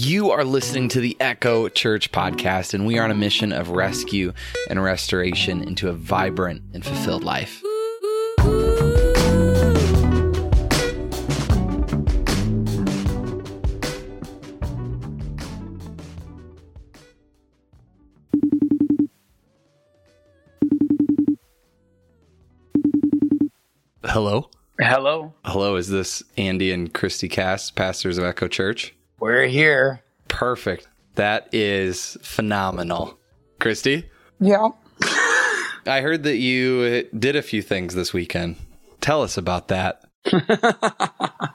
You are listening to the Echo Church podcast, and we are on a mission of rescue and restoration into a vibrant and fulfilled life. Hello. Hello. Hello, is this Andy and Christy Cass, pastors of Echo Church? We're here. Perfect. That is phenomenal. Christy, Yeah. I heard that you did a few things this weekend. Tell us about that.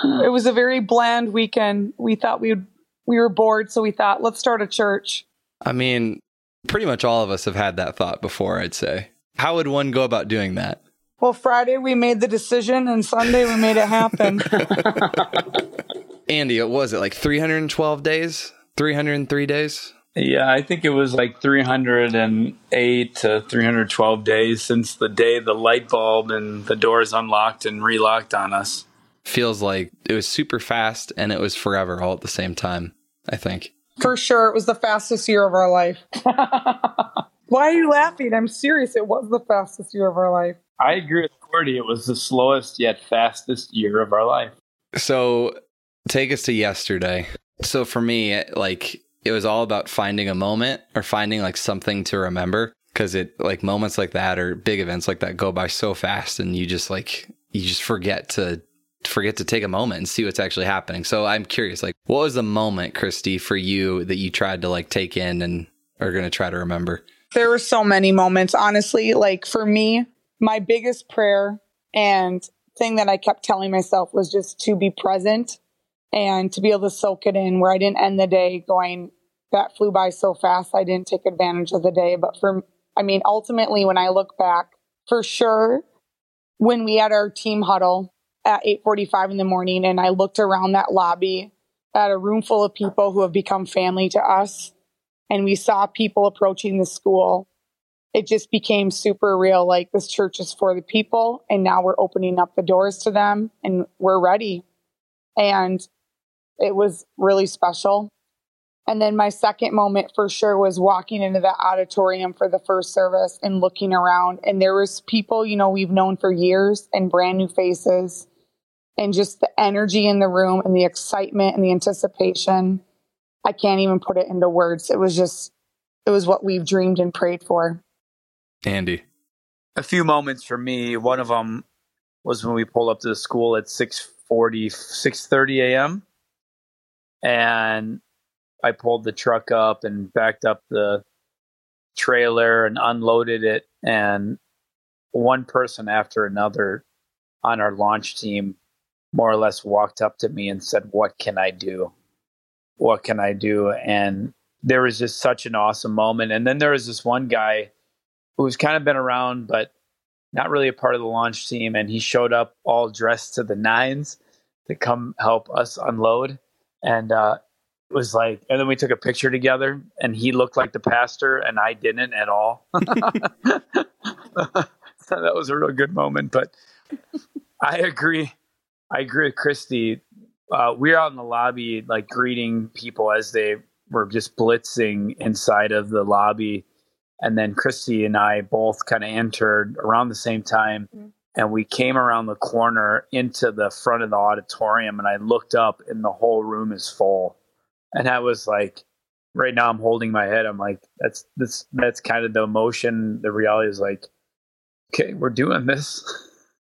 It was a very bland weekend. We thought we would we were bored, so we thought let's start a church. I mean, pretty much all of us have had that thought before, I'd say. How would one go about doing that? Well, Friday we made the decision and Sunday we made it happen. Andy, what was it like 312 days? 303 days? Yeah, I think it was like 308 to 312 days since the day the light bulb and the doors unlocked and relocked on us. Feels like it was super fast and it was forever all at the same time, I think. For sure, it was the fastest year of our life. Why are you laughing? I'm serious. It was the fastest year of our life. I agree with Cordy. It was the slowest yet fastest year of our life. So take us to yesterday. So for me, like it was all about finding a moment or finding like something to remember because it like moments like that or big events like that go by so fast and you just like you just forget to forget to take a moment and see what's actually happening. So I'm curious, like what was the moment, Christy, for you that you tried to like take in and are going to try to remember? There were so many moments, honestly. Like for me, my biggest prayer and thing that I kept telling myself was just to be present and to be able to soak it in where I didn't end the day going, that flew by so fast. I didn't take advantage of the day. But for, I mean, ultimately, when I look back, for sure, when we had our team huddle at 8:45 in the morning and I looked around that lobby at a room full of people who have become family to us and we saw people approaching the school it just became super real like this church is for the people and now we're opening up the doors to them and we're ready and it was really special and then my second moment for sure was walking into the auditorium for the first service and looking around and there was people you know we've known for years and brand new faces and just the energy in the room and the excitement and the anticipation i can't even put it into words it was just it was what we've dreamed and prayed for Andy. A few moments for me. One of them was when we pulled up to the school at 6:40, 6:30 a.m. and I pulled the truck up and backed up the trailer and unloaded it and one person after another on our launch team more or less walked up to me and said what can I do? What can I do? And there was just such an awesome moment and then there was this one guy who's kind of been around but not really a part of the launch team and he showed up all dressed to the nines to come help us unload and uh it was like and then we took a picture together and he looked like the pastor and I didn't at all. so that was a real good moment. But I agree. I agree with Christy. Uh, we were out in the lobby like greeting people as they were just blitzing inside of the lobby. And then Christy and I both kind of entered around the same time and we came around the corner into the front of the auditorium and I looked up and the whole room is full and I was like, right now I'm holding my head. I'm like, that's that's that's kind of the emotion. The reality is like, okay, we're doing this.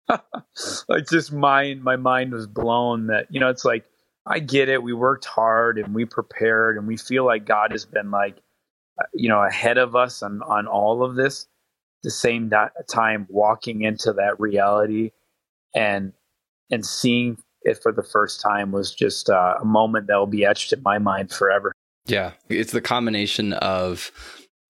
like just mind, my mind was blown. That you know, it's like I get it. We worked hard and we prepared, and we feel like God has been like, uh, you know, ahead of us on on all of this. At the same da- time, walking into that reality and and seeing it for the first time was just uh, a moment that will be etched in my mind forever. Yeah, it's the combination of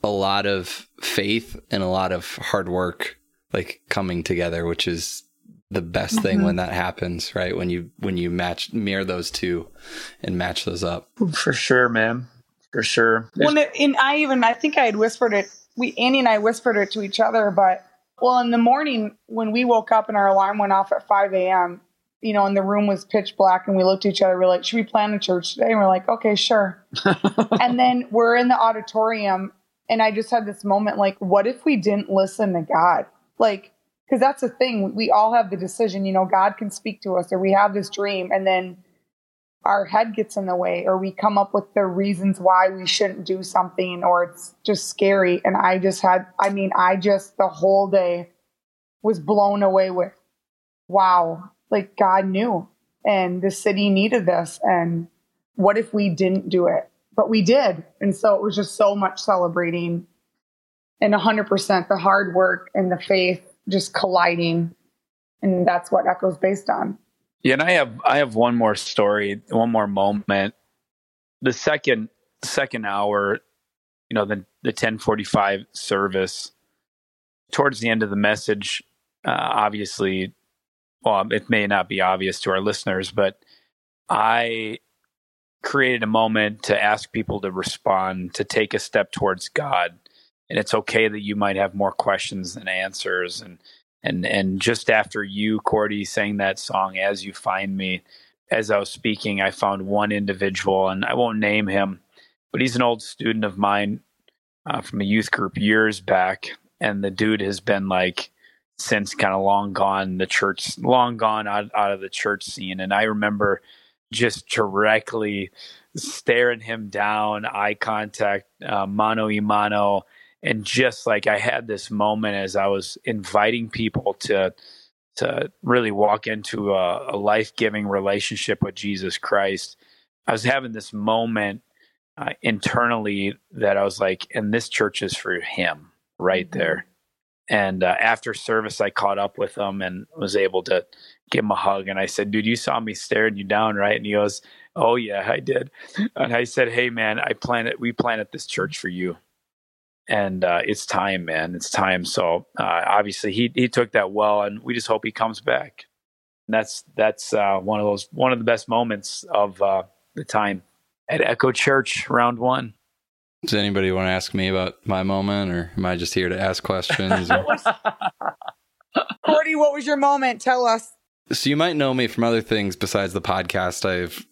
a lot of faith and a lot of hard work like coming together, which is the best mm-hmm. thing when that happens, right? When you when you match mirror those two and match those up. For sure, man. For sure. When it, and I even I think I had whispered it. We Andy and I whispered it to each other, but well, in the morning when we woke up and our alarm went off at five a.m., you know, and the room was pitch black and we looked at each other. We're like, should we plan a church today? And we're like, okay, sure. and then we're in the auditorium and I just had this moment like, what if we didn't listen to God? Like, because that's the thing. We all have the decision, you know, God can speak to us or we have this dream and then our head gets in the way or we come up with the reasons why we shouldn't do something or it's just scary. And I just had, I mean, I just the whole day was blown away with, wow, like God knew and the city needed this. And what if we didn't do it? But we did. And so it was just so much celebrating and 100% the hard work and the faith just colliding. And that's what Echo's based on. Yeah, and I have I have one more story, one more moment. The second second hour, you know, the the 1045 service towards the end of the message, uh, obviously well, it may not be obvious to our listeners, but I created a moment to ask people to respond, to take a step towards God. And it's okay that you might have more questions than answers. And and and just after you, Cordy, sang that song, As You Find Me, as I was speaking, I found one individual, and I won't name him, but he's an old student of mine uh, from a youth group years back. And the dude has been like since kind of long gone the church long gone out, out of the church scene and i remember just directly staring him down eye contact uh, mano y mano and just like i had this moment as i was inviting people to to really walk into a, a life-giving relationship with jesus christ i was having this moment uh, internally that i was like and this church is for him right mm-hmm. there and uh, after service, I caught up with him and was able to give him a hug. And I said, "Dude, you saw me staring you down, right?" And he goes, "Oh yeah, I did." And I said, "Hey man, I planted. We planted this church for you, and uh, it's time, man. It's time." So uh, obviously, he he took that well, and we just hope he comes back. And that's that's uh, one of those one of the best moments of uh, the time at Echo Church, round one. Does anybody want to ask me about my moment, or am I just here to ask questions? Cordy, what was your moment? Tell us. So you might know me from other things besides the podcast. I've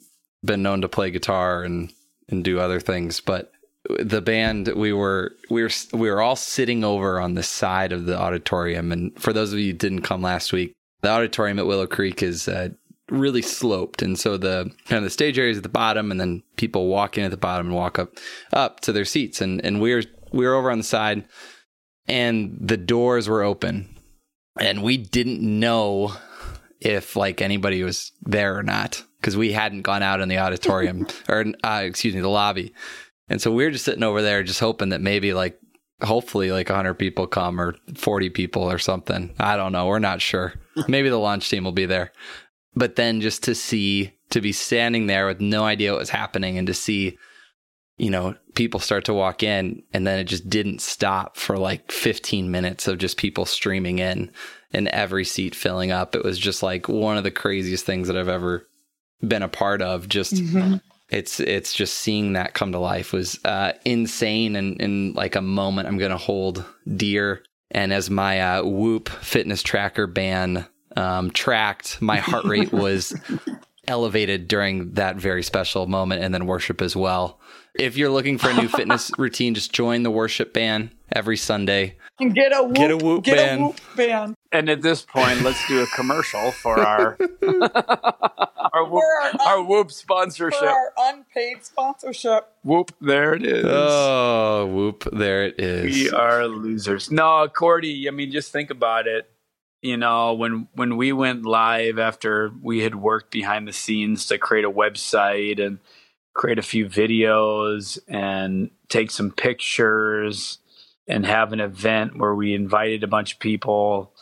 been known to play guitar and and do other things, but the band we were we were we were all sitting over on the side of the auditorium. And for those of you who didn't come last week, the auditorium at Willow Creek is uh, really sloped. And so the kind of the stage area is at the bottom and then people walk in at the bottom and walk up up to their seats. And and we are we were over on the side and the doors were open. And we didn't know if like anybody was there or not because we hadn't gone out in the auditorium or uh, excuse me the lobby and so we were just sitting over there just hoping that maybe like hopefully like 100 people come or 40 people or something. I don't know. We're not sure. Maybe the launch team will be there. But then just to see to be standing there with no idea what was happening and to see you know people start to walk in and then it just didn't stop for like 15 minutes of just people streaming in and every seat filling up. It was just like one of the craziest things that i've ever been a part of just mm-hmm. It's it's just seeing that come to life was uh, insane and in like a moment i'm gonna hold dear and as my uh, whoop fitness tracker band um, tracked. My heart rate was elevated during that very special moment and then worship as well. If you're looking for a new fitness routine, just join the worship band every Sunday. And get a whoop, get a whoop, get band. A whoop band. And at this point, let's do a commercial for our our, whoop, our, un- our whoop sponsorship. For our unpaid sponsorship. Whoop, there it is. Oh, whoop, there it is. We are losers. No, Cordy, I mean, just think about it you know when when we went live after we had worked behind the scenes to create a website and create a few videos and take some pictures and have an event where we invited a bunch of people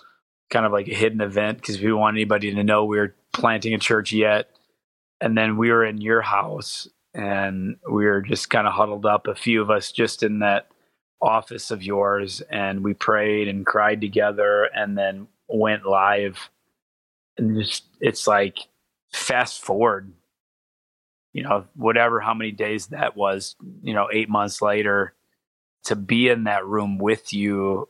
kind of like a hidden event because we didn't want anybody to know we were planting a church yet. And then we were in your house and we were just kind of huddled up a few of us just in that office of yours and we prayed and cried together and then went live. And just it's like fast forward you know whatever how many days that was you know 8 months later to be in that room with you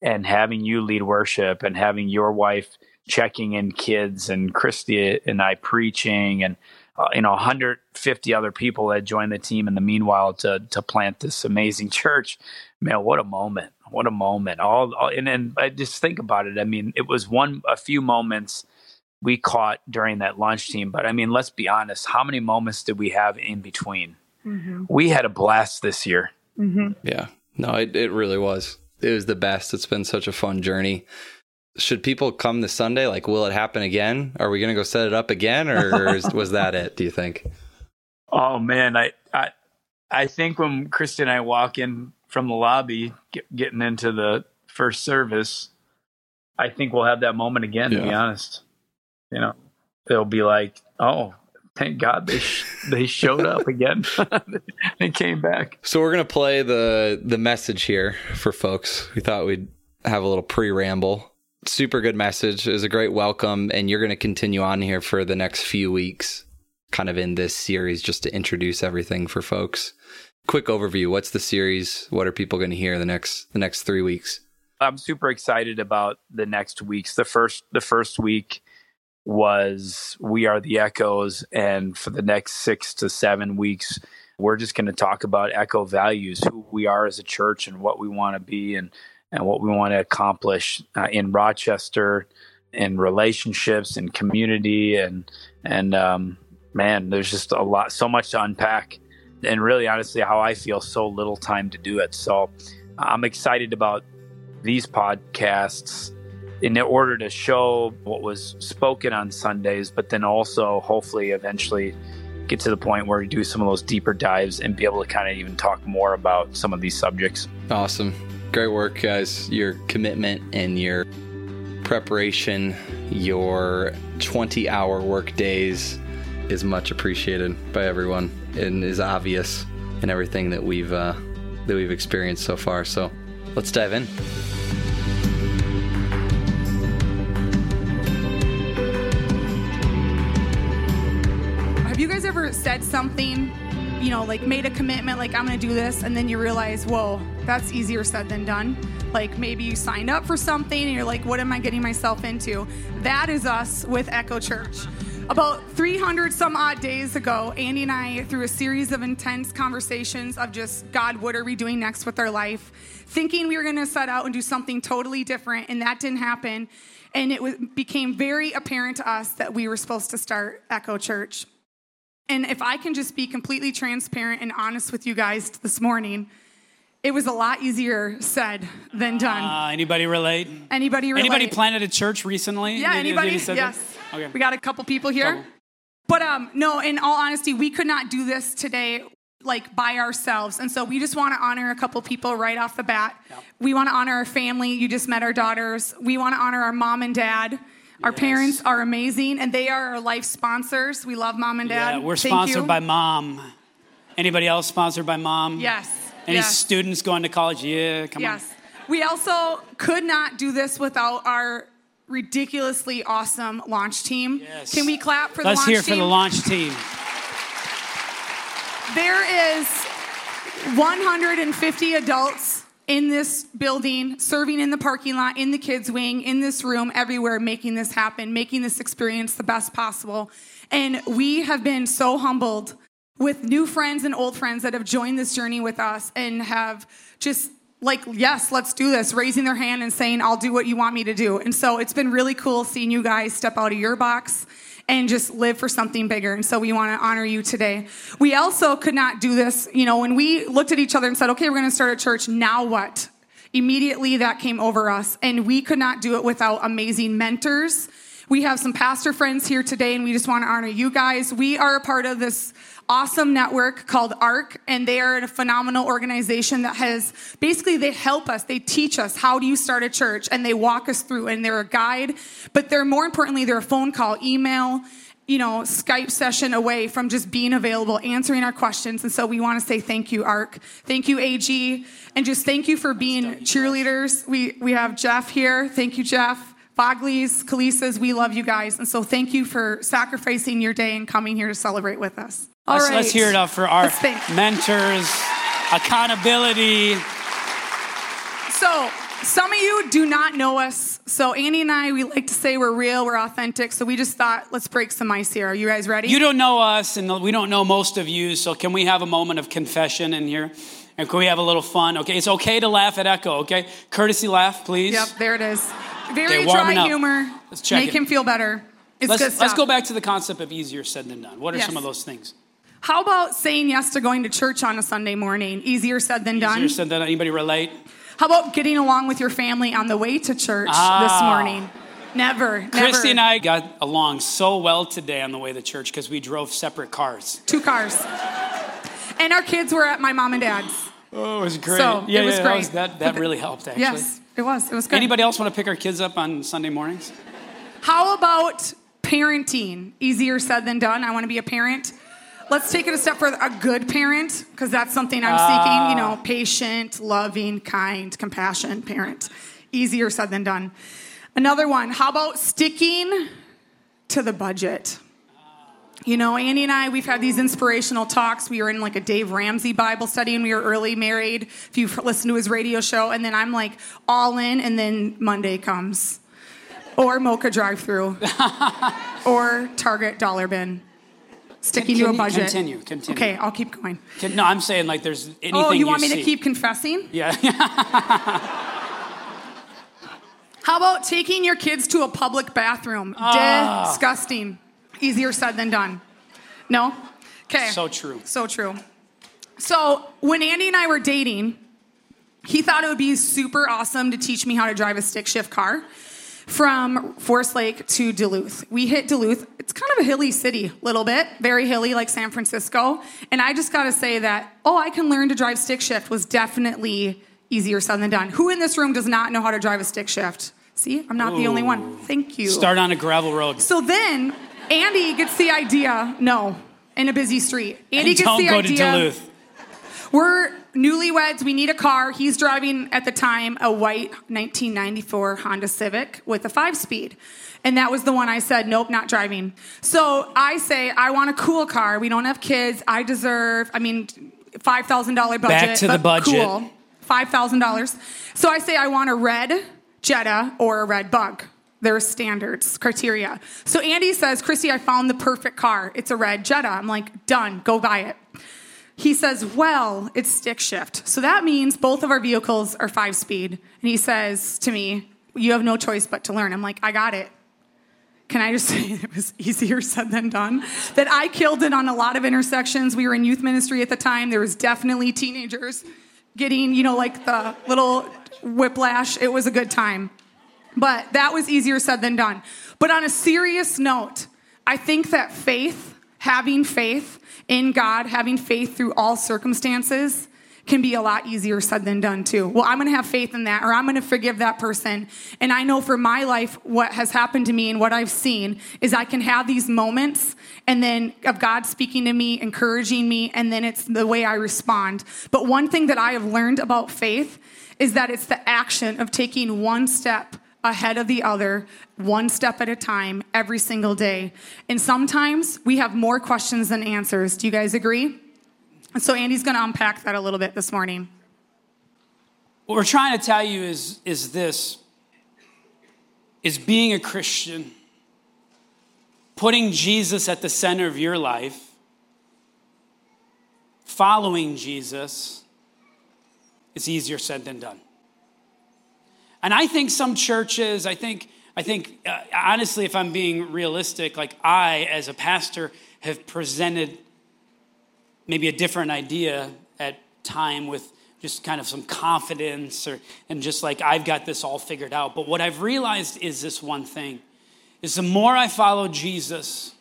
and having you lead worship and having your wife checking in kids and Christy and I preaching and uh, you know 150 other people that joined the team in the meanwhile to to plant this amazing church. Man what a moment. What a moment. All, all and then I just think about it. I mean it was one a few moments we caught during that launch team but I mean let's be honest how many moments did we have in between mm-hmm. we had a blast this year mm-hmm. yeah no it, it really was it was the best it's been such a fun journey should people come this Sunday? Like, will it happen again? Are we going to go set it up again, or is, was that it? Do you think? Oh man, I I I think when Christy and I walk in from the lobby, get, getting into the first service, I think we'll have that moment again. Yeah. To be honest, you know, they'll be like, oh, thank God they sh- they showed up again. they came back. So we're gonna play the the message here for folks. We thought we'd have a little pre ramble super good message. It was a great welcome, and you're going to continue on here for the next few weeks, kind of in this series, just to introduce everything for folks. Quick overview: What's the series? What are people going to hear the next the next three weeks? I'm super excited about the next weeks. The first the first week was we are the echoes, and for the next six to seven weeks, we're just going to talk about echo values, who we are as a church, and what we want to be, and and what we want to accomplish uh, in Rochester, in relationships, in community, and and um, man, there's just a lot, so much to unpack, and really, honestly, how I feel so little time to do it. So I'm excited about these podcasts in order to show what was spoken on Sundays, but then also hopefully eventually get to the point where we do some of those deeper dives and be able to kind of even talk more about some of these subjects. Awesome. Great work, guys. Your commitment and your preparation, your 20 hour work days is much appreciated by everyone and is obvious in everything that we've uh, that we've experienced so far. So let's dive in. Said something you know, like made a commitment, like I'm going to do this, and then you realize, whoa, that's easier said than done. Like maybe you signed up for something and you're like, what am I getting myself into? That is us with Echo Church. About 300 some odd days ago, Andy and I, through a series of intense conversations of just, God, what are we doing next with our life? Thinking we were going to set out and do something totally different, and that didn't happen. And it was, became very apparent to us that we were supposed to start Echo Church. And if I can just be completely transparent and honest with you guys this morning, it was a lot easier said than done. Uh, anybody relate? Anybody relate? Anybody planted a church recently? Yeah, Did, anybody? yes. Okay. We got a couple people here. Couple. But um, no, in all honesty, we could not do this today like by ourselves. And so we just want to honor a couple people right off the bat. Yep. We want to honor our family. You just met our daughters. We want to honor our mom and dad. Our yes. parents are amazing, and they are our life sponsors. We love mom and dad. Yeah, we're Thank sponsored you. by mom. Anybody else sponsored by mom? Yes. Any yes. students going to college? Yeah, come yes. on. Yes. We also could not do this without our ridiculously awesome launch team. Yes. Can we clap for Let's the launch team? Let's hear for the launch team. There is 150 adults in this building, serving in the parking lot, in the kids' wing, in this room, everywhere, making this happen, making this experience the best possible. And we have been so humbled with new friends and old friends that have joined this journey with us and have just like, yes, let's do this, raising their hand and saying, I'll do what you want me to do. And so it's been really cool seeing you guys step out of your box and just live for something bigger. And so we want to honor you today. We also could not do this, you know, when we looked at each other and said, okay, we're going to start a church, now what? Immediately that came over us. And we could not do it without amazing mentors. We have some pastor friends here today, and we just want to honor you guys. We are a part of this awesome network called ARC, and they are a phenomenal organization that has basically they help us, they teach us how do you start a church, and they walk us through, and they're a guide, but they're more importantly, they're a phone call, email, you know, Skype session away from just being available, answering our questions. And so we want to say thank you, ARC. Thank you, AG. And just thank you for being cheerleaders. We, we have Jeff here. Thank you, Jeff. Bogleys, Kalisas, we love you guys. And so thank you for sacrificing your day and coming here to celebrate with us. All let's, right. let's hear it up for our mentors, accountability. So, some of you do not know us So Andy and I, we like to say we're real, we're authentic. So we just thought, let's break some ice here. Are you guys ready? You don't know us, and we don't know most of you, so can we have a moment of confession in here? And can we have a little fun? Okay, it's okay to laugh at Echo, okay? Courtesy laugh, please. Yep, there it is. Very Okay, dry humor. Let's check Make it. him feel better. It's Let's, good stuff. let's go back to the concept of easier said than done. What are Yes. some of those things? How about saying yes to going to church on a Sunday morning? Easier said than done. Easier said than done. Anybody relate? How about getting along with your family on the way to church Ah. this morning? Never. never. Christy and I got along so well today on the way to church because we drove separate cars. Two cars. And our kids were at my mom and dad's. Oh, it was great. So, yeah, it was yeah, great. That, that, that really helped, actually. Yes, it was. It was good. Anybody else want to pick our kids up on Sunday mornings? How about parenting? Easier said than done. I want to be a parent. Let's take it a step further. A good parent, because that's something I'm seeking. You know, ah. patient, loving, kind, compassionate parent. Easier said than done. Another one. How about sticking to the budget? You know, Andy and I, we've had these inspirational talks. We were in like a Dave Ramsey Bible study and we were early married. If you've listened to his radio show, and then I'm like all in, and then Monday comes. Or Mocha drive through. or Target dollar bin. Sticking to a budget. continue, continue. Okay, I'll keep going. No, I'm saying like there's anything Oh, you want me see. to keep confessing? Yeah. How about taking your kids to a public bathroom? Ah. Disgusting. Easier said than done. No? Okay. so true. So true. So when Andy and I were dating, he thought it would be super awesome to teach me how to drive a stick shift car from Forest Lake to Duluth. We hit Duluth. It's kind of a hilly city, a little bit, very hilly like San Francisco. And I just got to say that, oh, I can learn to drive stick shift was definitely easier said than done. Who in this room does not know how to drive a stick shift? See, I'm not the only one. Thank you. Start on a gravel road. So then Andy gets the idea, no, in a busy street. Andy And gets don't the go idea. to Duluth. We're newlyweds. We need a car. He's driving at the time a white 1994 Honda Civic with a five speed. And that was the one I said, nope, not driving. So I say, I want a cool car. We don't have kids. I deserve, I mean, $5,000 budget. Back to the budget. Cool. $5,000. So I say, I want a red Jetta or a red bug. There's standards, criteria. So Andy says, Christy, I found the perfect car. It's a red Jetta. I'm like, done, go buy it. He says, Well, it's stick shift. So that means both of our vehicles are five speed. And he says to me, You have no choice but to learn. I'm like, I got it. Can I just say it was easier said than done? That I killed it on a lot of intersections. We were in youth ministry at the time. There was definitely teenagers getting, you know, like the little whiplash. It was a good time. But that was easier said than done. But on a serious note, I think that faith, having faith in God, having faith through all circumstances, can be a lot easier said than done too. Well, I'm going to have faith in that, or I'm going to forgive that person. And I know for my life, what has happened to me and what I've seen is I can have these moments and then of God speaking to me, encouraging me, and then it's the way I respond. But one thing that I have learned about faith is that it's the action of taking one step ahead of the other, one step at a time, every single day. And sometimes we have more questions than answers. Do you guys agree? And so Andy's going to unpack that a little bit this morning. What we're trying to tell you is, is this is being a Christian, putting Jesus at the center of your life, following Jesus, it's easier said than done. And I think some churches, I think, I think uh, honestly, if I'm being realistic, like I, as a pastor, have presented maybe a different idea at time with just kind of some confidence or and just like I've got this all figured out. But what I've realized is this one thing is the more I follow Jesus,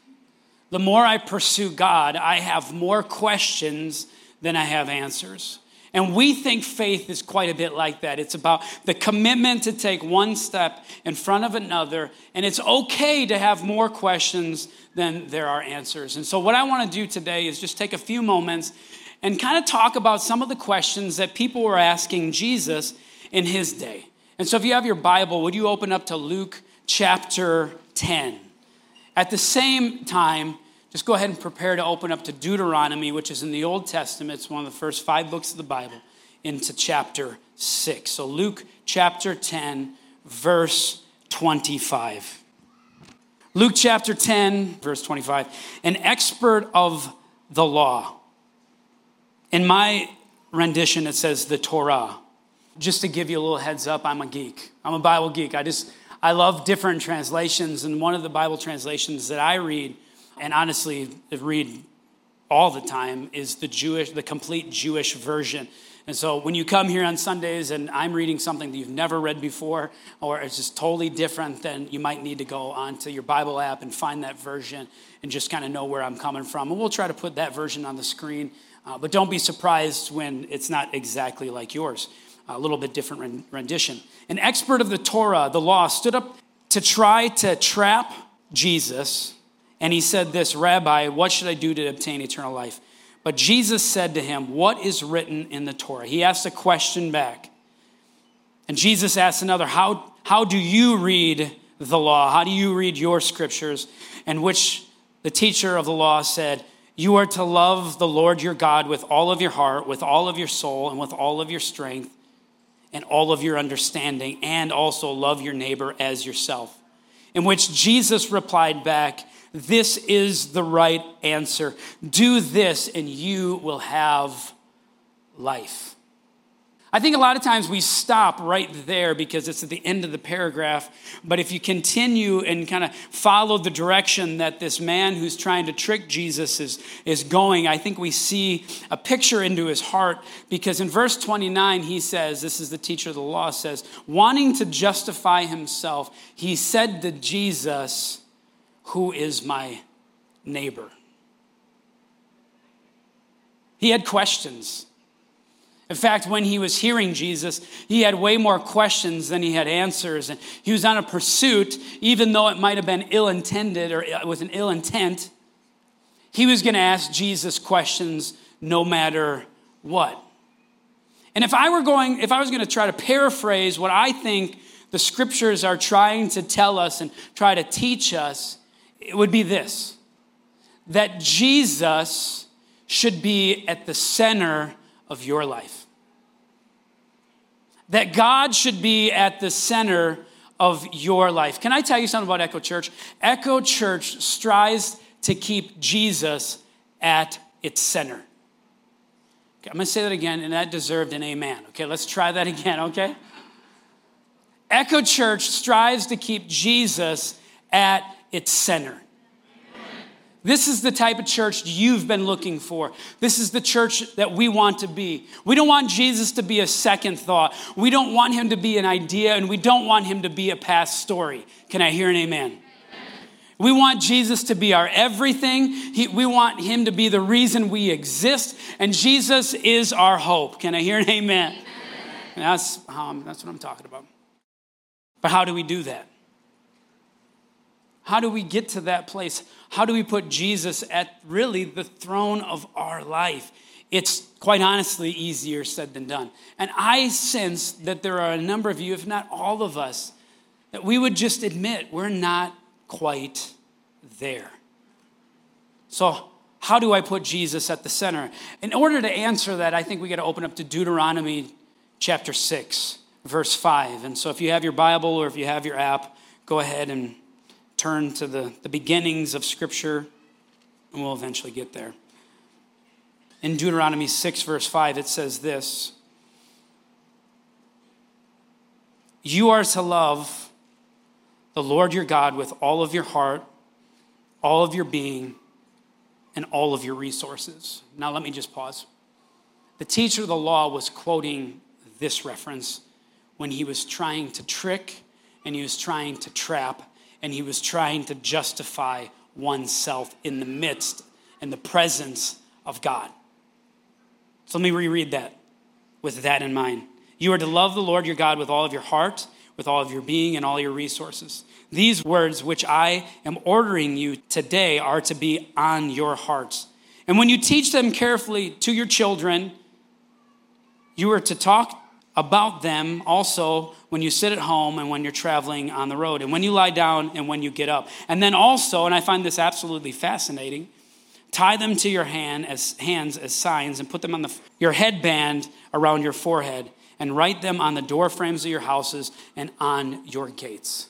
the more I pursue God, I have more questions than I have answers. And we think faith is quite a bit like that. It's about the commitment to take one step in front of another. And it's okay to have more questions than there are answers. And so, what I want to do today is just take a few moments and kind of talk about some of the questions that people were asking Jesus in his day. And so, if you have your Bible, would you open up to Luke chapter 10? At the same time, just go ahead and prepare to open up to Deuteronomy, which is in the Old Testament. It's one of the first five books of the Bible, into chapter 6. So, Luke chapter 10, verse 25. Luke chapter 10, verse 25. An expert of the law. In my rendition, it says the Torah. Just to give you a little heads up, I'm a geek. I'm a Bible geek. I just, I love different translations. And one of the Bible translations that I read, and honestly read all the time, is the Jewish, the complete Jewish version. And so when you come here on Sundays and I'm reading something that you've never read before, or it's just totally different, then you might need to go onto your Bible app and find that version and just kind of know where I'm coming from. And we'll try to put that version on the screen. Uh, but don't be surprised when it's not exactly like yours, a little bit different rendition. An expert of the Torah, the law, stood up to try to trap Jesus. And he said, This, Rabbi, what should I do to obtain eternal life? But Jesus said to him, What is written in the Torah? He asked a question back. And Jesus asked another, How, how do you read the law? How do you read your scriptures? And which the teacher of the law said, You are to love the Lord your God with all of your heart, with all of your soul, and with all of your strength, and all of your understanding, and also love your neighbor as yourself. In which Jesus replied back, this is the right answer. Do this and you will have life. I think a lot of times we stop right there because it's at the end of the paragraph. But if you continue and kind of follow the direction that this man who's trying to trick Jesus is, is going, I think we see a picture into his heart because in verse 29, he says, This is the teacher of the law says, wanting to justify himself, he said to Jesus, who is my neighbor? He had questions. In fact, when he was hearing Jesus, he had way more questions than he had answers. And he was on a pursuit, even though it might have been ill intended or uh, with an ill intent. He was going to ask Jesus questions no matter what. And if I were going, if I was going to try to paraphrase what I think the scriptures are trying to tell us and try to teach us, it would be this that Jesus should be at the center of your life. That God should be at the center of your life. Can I tell you something about Echo Church? Echo Church strives to keep Jesus at its center. Okay, I'm to say that again, and that deserved an amen. Okay, let's try that again, okay? Echo Church strives to keep Jesus at its center. This is the type of church you've been looking for. This is the church that we want to be. We don't want Jesus to be a second thought. We don't want him to be an idea, and we don't want him to be a past story. Can I hear an amen? We want Jesus to be our everything. He, we want him to be the reason we exist, and Jesus is our hope. Can I hear an amen? amen. That's, um, that's what I'm talking about. But how do we do that? How do we get to that place? How do we put Jesus at really the throne of our life? It's quite honestly easier said than done. And I sense that there are a number of you, if not all of us, that we would just admit we're not quite there. So, how do I put Jesus at the center? In order to answer that, I think we got to open up to Deuteronomy chapter 6, verse 5. And so, if you have your Bible or if you have your app, go ahead and turn to the, the beginnings of Scripture, and we'll eventually get there. In Deuteronomy 6, verse 5, it says this You are to love the Lord your God with all of your heart, all of your being, and all of your resources. Now, let me just pause. The teacher of the law was quoting this reference when he was trying to trick and he was trying to trap and he was trying to justify oneself in the midst and the presence of God. So let me reread that with that in mind. You are to love the Lord your God with all of your heart, with all of your being, and all your resources. These words, which I am ordering you today, are to be on your hearts. And when you teach them carefully to your children, you are to talk about them also when you sit at home and when you're traveling on the road, and when you lie down and when you get up. And then also, and I find this absolutely fascinating, tie them to your hand as hands as signs and put them on the, your headband around your forehead and write them on the door frames of your houses and on your gates.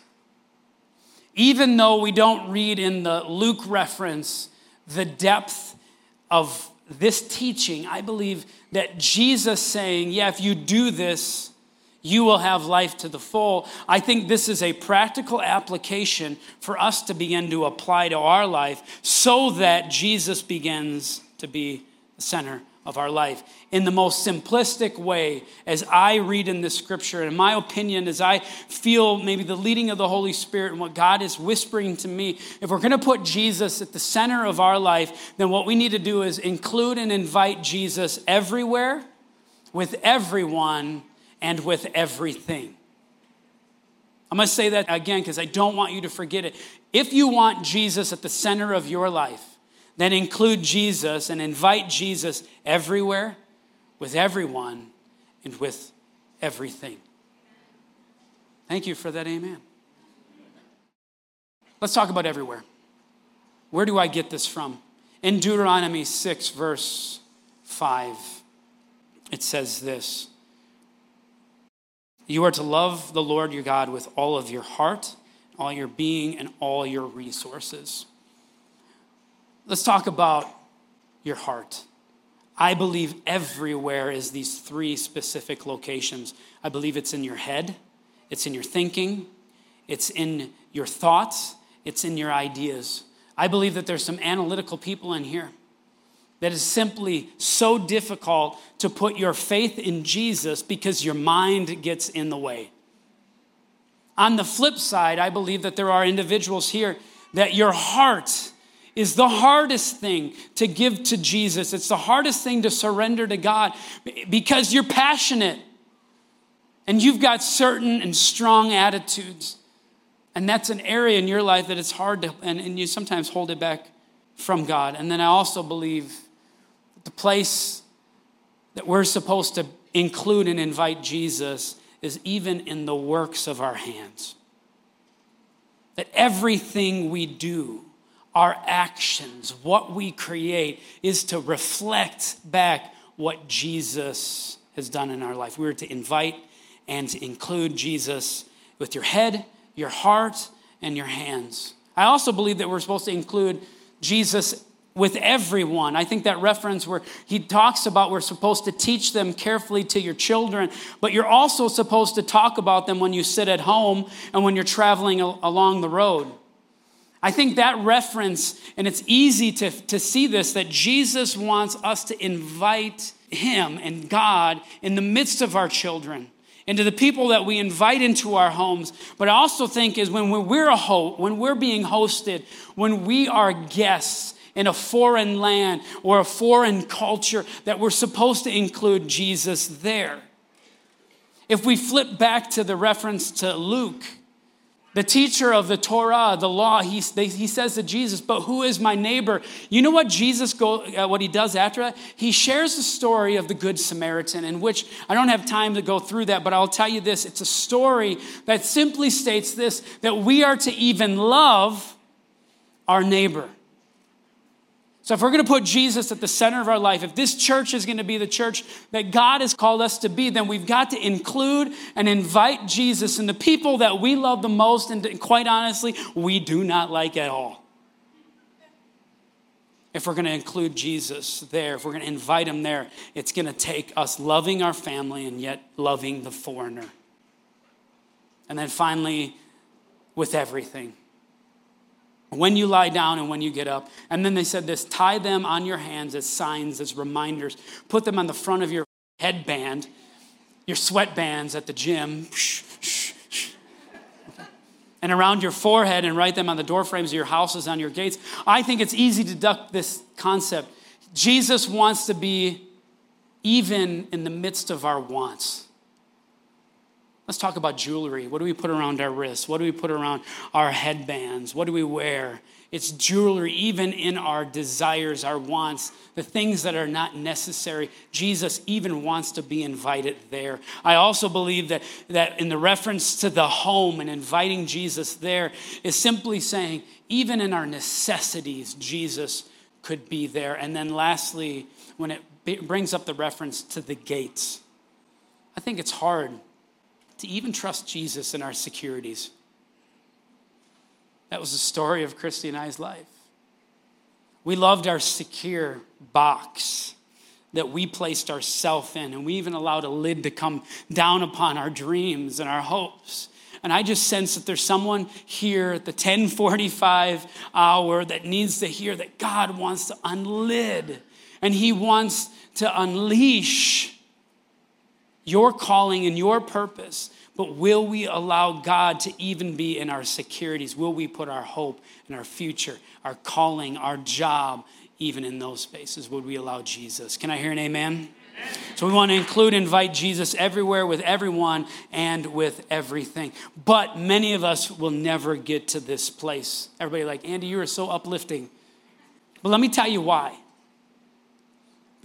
even though we don't read in the Luke reference the depth of this teaching, I believe that Jesus saying, Yeah, if you do this, you will have life to the full. I think this is a practical application for us to begin to apply to our life so that Jesus begins to be the center of our life. In the most simplistic way, as I read in the scripture, in my opinion, as I feel maybe the leading of the Holy Spirit and what God is whispering to me, if we're going to put Jesus at the center of our life, then what we need to do is include and invite Jesus everywhere, with everyone, and with everything. I'm going to say that again because I don't want you to forget it. If you want Jesus at the center of your life, then include Jesus and invite Jesus everywhere, with everyone, and with everything. Thank you for that, amen. Let's talk about everywhere. Where do I get this from? In Deuteronomy 6, verse 5, it says this You are to love the Lord your God with all of your heart, all your being, and all your resources. Let's talk about your heart. I believe everywhere is these three specific locations. I believe it's in your head, it's in your thinking, it's in your thoughts, it's in your ideas. I believe that there's some analytical people in here that is simply so difficult to put your faith in Jesus because your mind gets in the way. On the flip side, I believe that there are individuals here that your heart is the hardest thing to give to Jesus. It's the hardest thing to surrender to God because you're passionate and you've got certain and strong attitudes. And that's an area in your life that it's hard to, and, and you sometimes hold it back from God. And then I also believe that the place that we're supposed to include and invite Jesus is even in the works of our hands. That everything we do, our actions, what we create, is to reflect back what Jesus has done in our life. We're to invite and to include Jesus with your head, your heart, and your hands. I also believe that we're supposed to include Jesus with everyone. I think that reference where he talks about we're supposed to teach them carefully to your children, but you're also supposed to talk about them when you sit at home and when you're traveling along the road. I think that reference, and it's easy to, to see this, that Jesus wants us to invite Him and God in the midst of our children and to the people that we invite into our homes. But I also think is when we're a ho- when we're being hosted, when we are guests in a foreign land or a foreign culture, that we're supposed to include Jesus there. If we flip back to the reference to Luke, the teacher of the Torah, the law, he, they, he says to Jesus, But who is my neighbor? You know what Jesus go, uh, what he does after that? He shares the story of the Good Samaritan, in which I don't have time to go through that, but I'll tell you this it's a story that simply states this that we are to even love our neighbor. So, if we're going to put Jesus at the center of our life, if this church is going to be the church that God has called us to be, then we've got to include and invite Jesus and the people that we love the most and quite honestly, we do not like at all. If we're going to include Jesus there, if we're going to invite him there, it's going to take us loving our family and yet loving the foreigner. And then finally, with everything when you lie down and when you get up. And then they said this tie them on your hands as signs, as reminders. Put them on the front of your headband, your sweatbands at the gym, and around your forehead, and write them on the door frames of your houses, on your gates. I think it's easy to duck this concept. Jesus wants to be even in the midst of our wants. Let's talk about jewelry. What do we put around our wrists? What do we put around our headbands? What do we wear? It's jewelry, even in our desires, our wants, the things that are not necessary. Jesus even wants to be invited there. I also believe that, that in the reference to the home and inviting Jesus there is simply saying, even in our necessities, Jesus could be there. And then lastly, when it brings up the reference to the gates, I think it's hard to even trust Jesus in our securities. That was the story of Christy and I's life. We loved our secure box that we placed ourselves in, and we even allowed a lid to come down upon our dreams and our hopes. And I just sense that there's someone here at the 1045 hour that needs to hear that God wants to unlid and He wants to unleash your calling and your purpose. But will we allow God to even be in our securities? Will we put our hope in our future, our calling, our job, even in those spaces? Would we allow Jesus? Can I hear an amen? So we want to include, invite Jesus everywhere with everyone and with everything. But many of us will never get to this place. Everybody, like, Andy, you are so uplifting. But let me tell you why.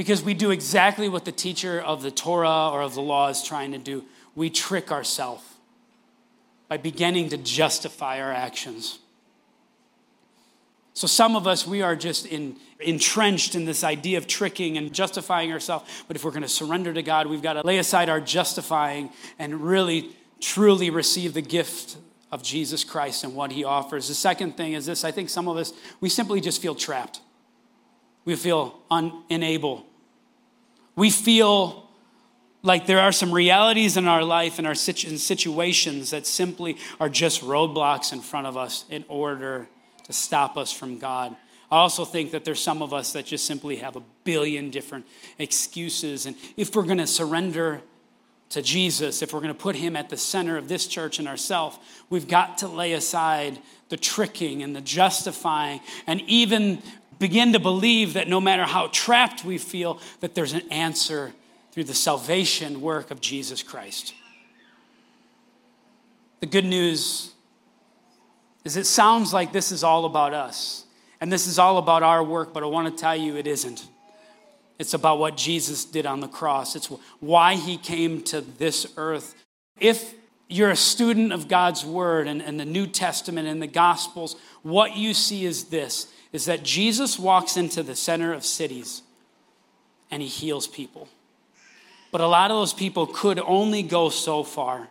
Because we do exactly what the teacher of the Torah or of the law is trying to do. We trick ourselves by beginning to justify our actions. So, some of us, we are just in, entrenched in this idea of tricking and justifying ourselves. But if we're going to surrender to God, we've got to lay aside our justifying and really, truly receive the gift of Jesus Christ and what he offers. The second thing is this I think some of us, we simply just feel trapped. We feel unable. We feel like there are some realities in our life and our situ- situations that simply are just roadblocks in front of us in order to stop us from God. I also think that there's some of us that just simply have a billion different excuses. And if we're going to surrender to Jesus, if we're going to put him at the center of this church and ourselves, we've got to lay aside the tricking and the justifying and even begin to believe that no matter how trapped we feel, that there's an answer through the salvation work of Jesus Christ. The good news is it sounds like this is all about us and this is all about our work, but I want to tell you it isn't. It's about what Jesus did on the cross. It's why he came to this earth. If you're a student of God's word and, and the New Testament and the Gospels, what you see is this is that Jesus walks into the center of cities and he heals people. But a lot of those people could only go so far.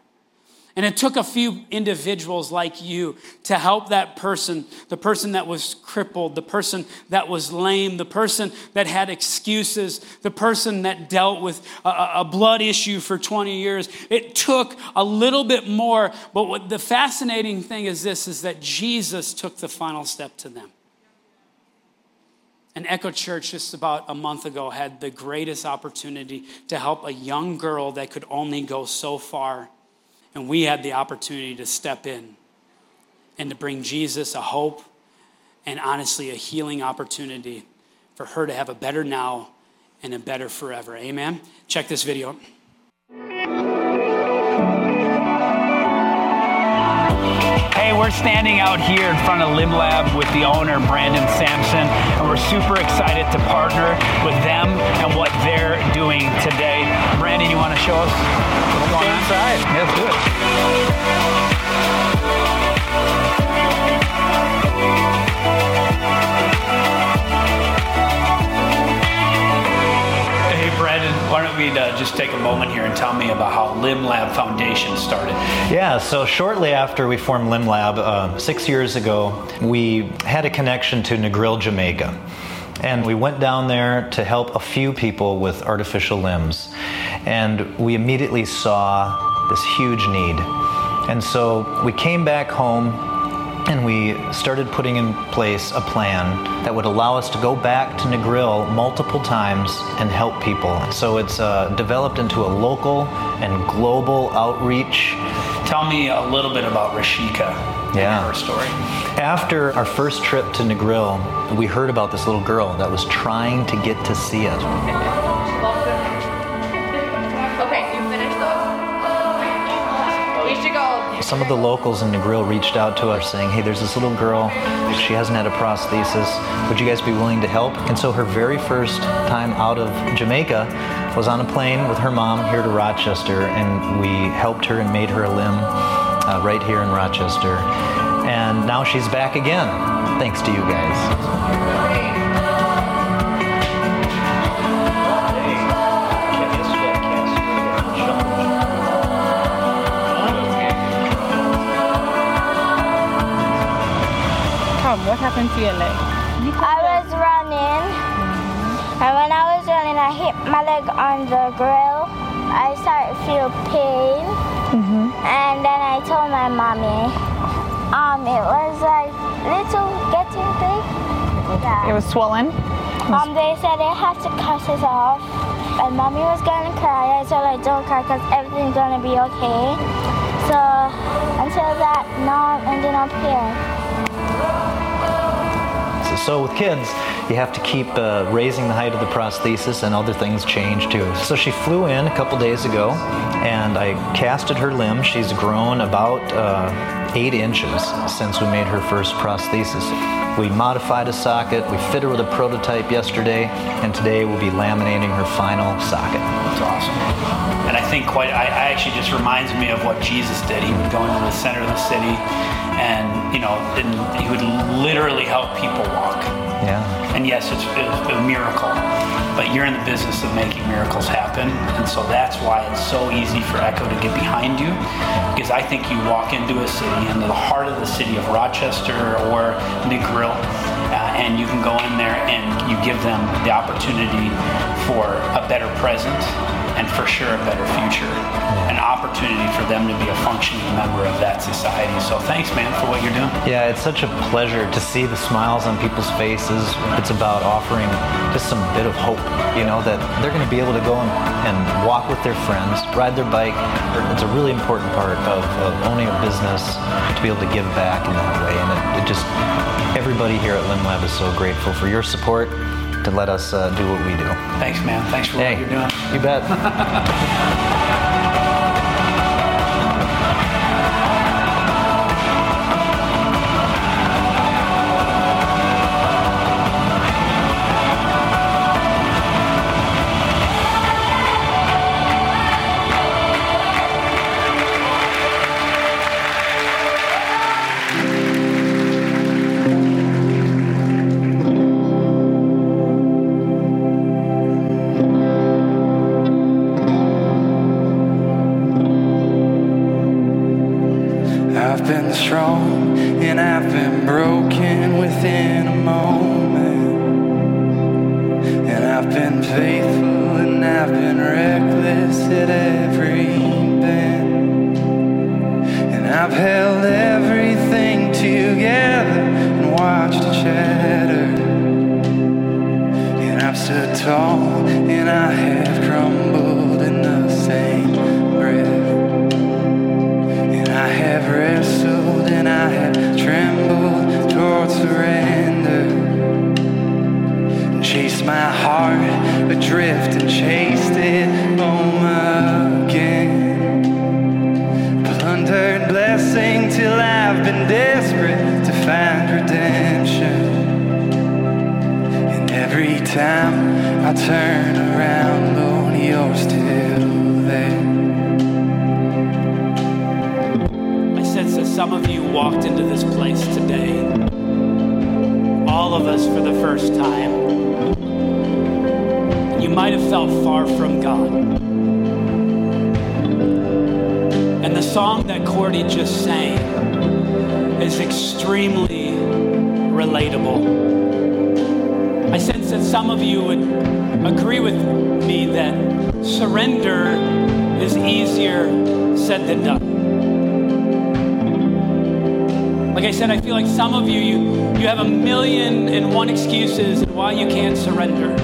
And it took a few individuals like you to help that person, the person that was crippled, the person that was lame, the person that had excuses, the person that dealt with a, a blood issue for 20 years. It took a little bit more, but what the fascinating thing is this is that Jesus took the final step to them. And Echo Church, just about a month ago, had the greatest opportunity to help a young girl that could only go so far and we had the opportunity to step in and to bring Jesus a hope and honestly a healing opportunity for her to have a better now and a better forever. Amen. Check this video. Hey, we're standing out here in front of Limb Lab with the owner, Brandon Sampson, and we're super excited to partner with them and what they're doing today. Brandon, you want to show us what's going on? inside. Let's do it. Don't we uh, just take a moment here and tell me about how Limb Lab Foundation started? Yeah, so shortly after we formed Limb Lab, uh, six years ago, we had a connection to Negril, Jamaica. And we went down there to help a few people with artificial limbs. And we immediately saw this huge need. And so we came back home and we started putting in place a plan that would allow us to go back to Negril multiple times and help people. So it's uh, developed into a local and global outreach. Tell me a little bit about Rashika Yeah. and her story. After our first trip to Negril, we heard about this little girl that was trying to get to see us. Some of the locals in Negril reached out to us saying, hey, there's this little girl, she hasn't had a prosthesis, would you guys be willing to help? And so her very first time out of Jamaica was on a plane with her mom here to Rochester, and we helped her and made her a limb uh, right here in Rochester. And now she's back again, thanks to you guys. Happened to your leg? I was running, and when I was running, I hit my leg on the grill. I started to feel pain, and then I told my mommy. Um, it was like little getting big. Yeah. It was swollen. Um, they said they have to cut it off, and mommy was gonna cry. I told her don't cry because everything's gonna be okay. So until that, now I'm ending up here. So, with kids, you have to keep uh, raising the height of the prosthesis and other things change too. So she flew in a couple days ago and I casted her limb. She's grown about uh, eight inches since we made her first prosthesis. We modified a socket, we fit her with a prototype yesterday, and today we'll be laminating her final socket. That's awesome. And I think quite, I, I actually just reminds me of what Jesus did. He would go into the center of the city and, you know, and he would literally help people walk. Yeah. And yes, it's, it's a miracle, but you're in the business of making miracles happen. And so that's why it's so easy for Echo to get behind you. Because I think you walk into a city, into the heart of the city of Rochester or Negril, uh, and you can go in there and you give them the opportunity for a better present and for sure a better future. An opportunity for them to be a functioning member of that society. So thanks, man, for what you're doing. Yeah, it's such a pleasure to see the smiles on people's faces. It's about offering just some bit of hope, you know, that they're going to be able to go and, and walk with their friends, ride their bike. It's a really important part of, of owning a business to be able to give back in that way. And it, it just, everybody here at Limb Lab is so grateful for your support to let us uh, do what we do. Thanks, man. Thanks for Hey, what you're doing. you bet. time I turn around, Lord, you're still there. I sense that some of you walked into this place today, all of us for the first time. You might have felt far from God. And the song that Cordy just sang is extremely relatable. That some of you would agree with me that surrender is easier said than done. Like I said, I feel like some of you, you, you have a million and one excuses why you can't surrender.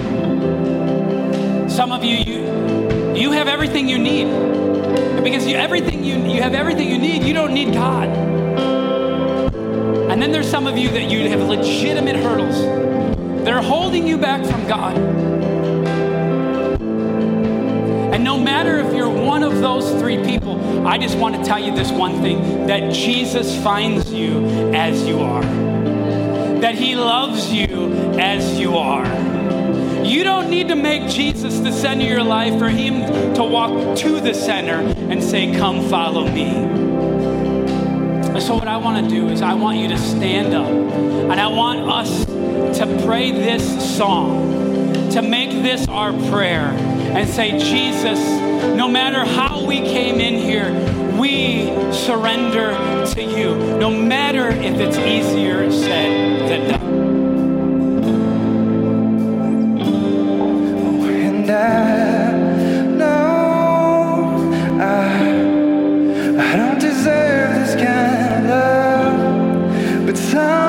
Some of you, you, you have everything you need. Because you, everything you, you have everything you need, you don't need God. And then there's some of you that you have legitimate hurdles that are holding you back from God. And no matter if you're one of those three people, I just want to tell you this one thing that Jesus finds you as you are, that He loves you as you are. You don't need to make Jesus the center of your life for Him to walk to the center and say, Come follow me. And so, what I want to do is, I want you to stand up and I want us to pray this song, to make this our prayer and say, Jesus, no matter how we came in here, we surrender to you, no matter if it's easier said than done. time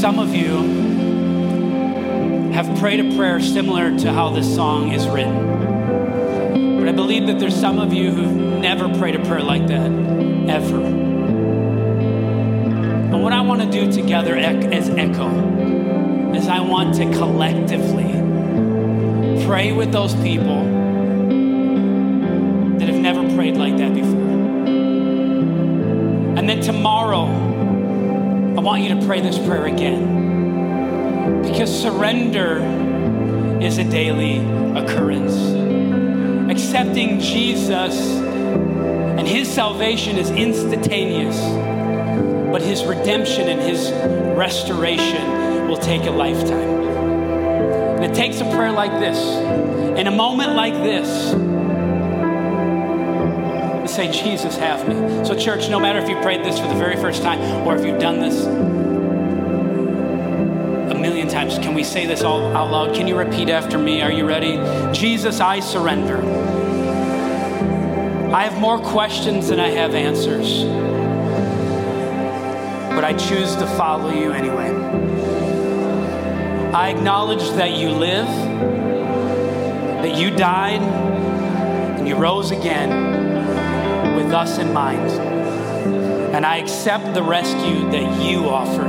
Some of you have prayed a prayer similar to how this song is written. But I believe that there's some of you who've never prayed a prayer like that, ever. And what I want to do together as Echo is I want to collectively pray with those people that have never prayed like that before. And then tomorrow, I want you to pray this prayer again. Because surrender is a daily occurrence. Accepting Jesus and his salvation is instantaneous, but his redemption and his restoration will take a lifetime. And it takes a prayer like this, in a moment like this, to say, Jesus, have me. So, church, no matter if you prayed this for the very first time or if you've done this a million times, can we say this all out loud? Can you repeat after me? Are you ready? Jesus, I surrender. I have more questions than I have answers, but I choose to follow you anyway. I acknowledge that you live, that you died, and you rose again with us in mind. And I accept the rescue that you offer.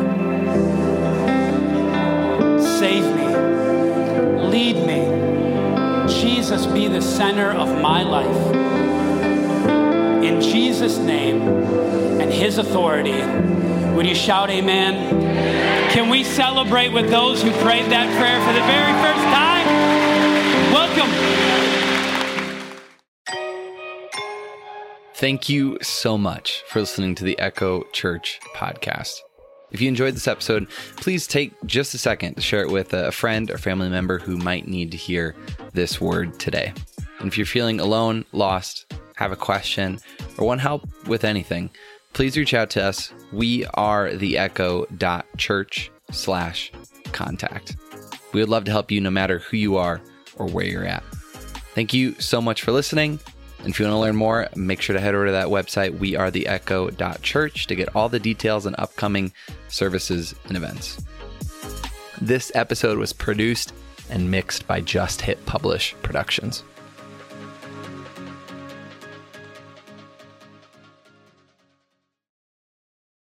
Save me, lead me. Jesus, be the center of my life. In Jesus' name and his authority, would you shout amen? Can we celebrate with those who prayed that prayer for the very first time? Welcome. Thank you so much for listening to the Echo Church podcast. If you enjoyed this episode, please take just a second to share it with a friend or family member who might need to hear this word today. And if you're feeling alone, lost, have a question, or want help with anything, please reach out to us. We are the echo.church slash contact. We would love to help you no matter who you are or where you're at. Thank you so much for listening. And if you want to learn more, make sure to head over to that website, wearetheecho.church, to get all the details and upcoming services and events. This episode was produced and mixed by Just Hit Publish Productions.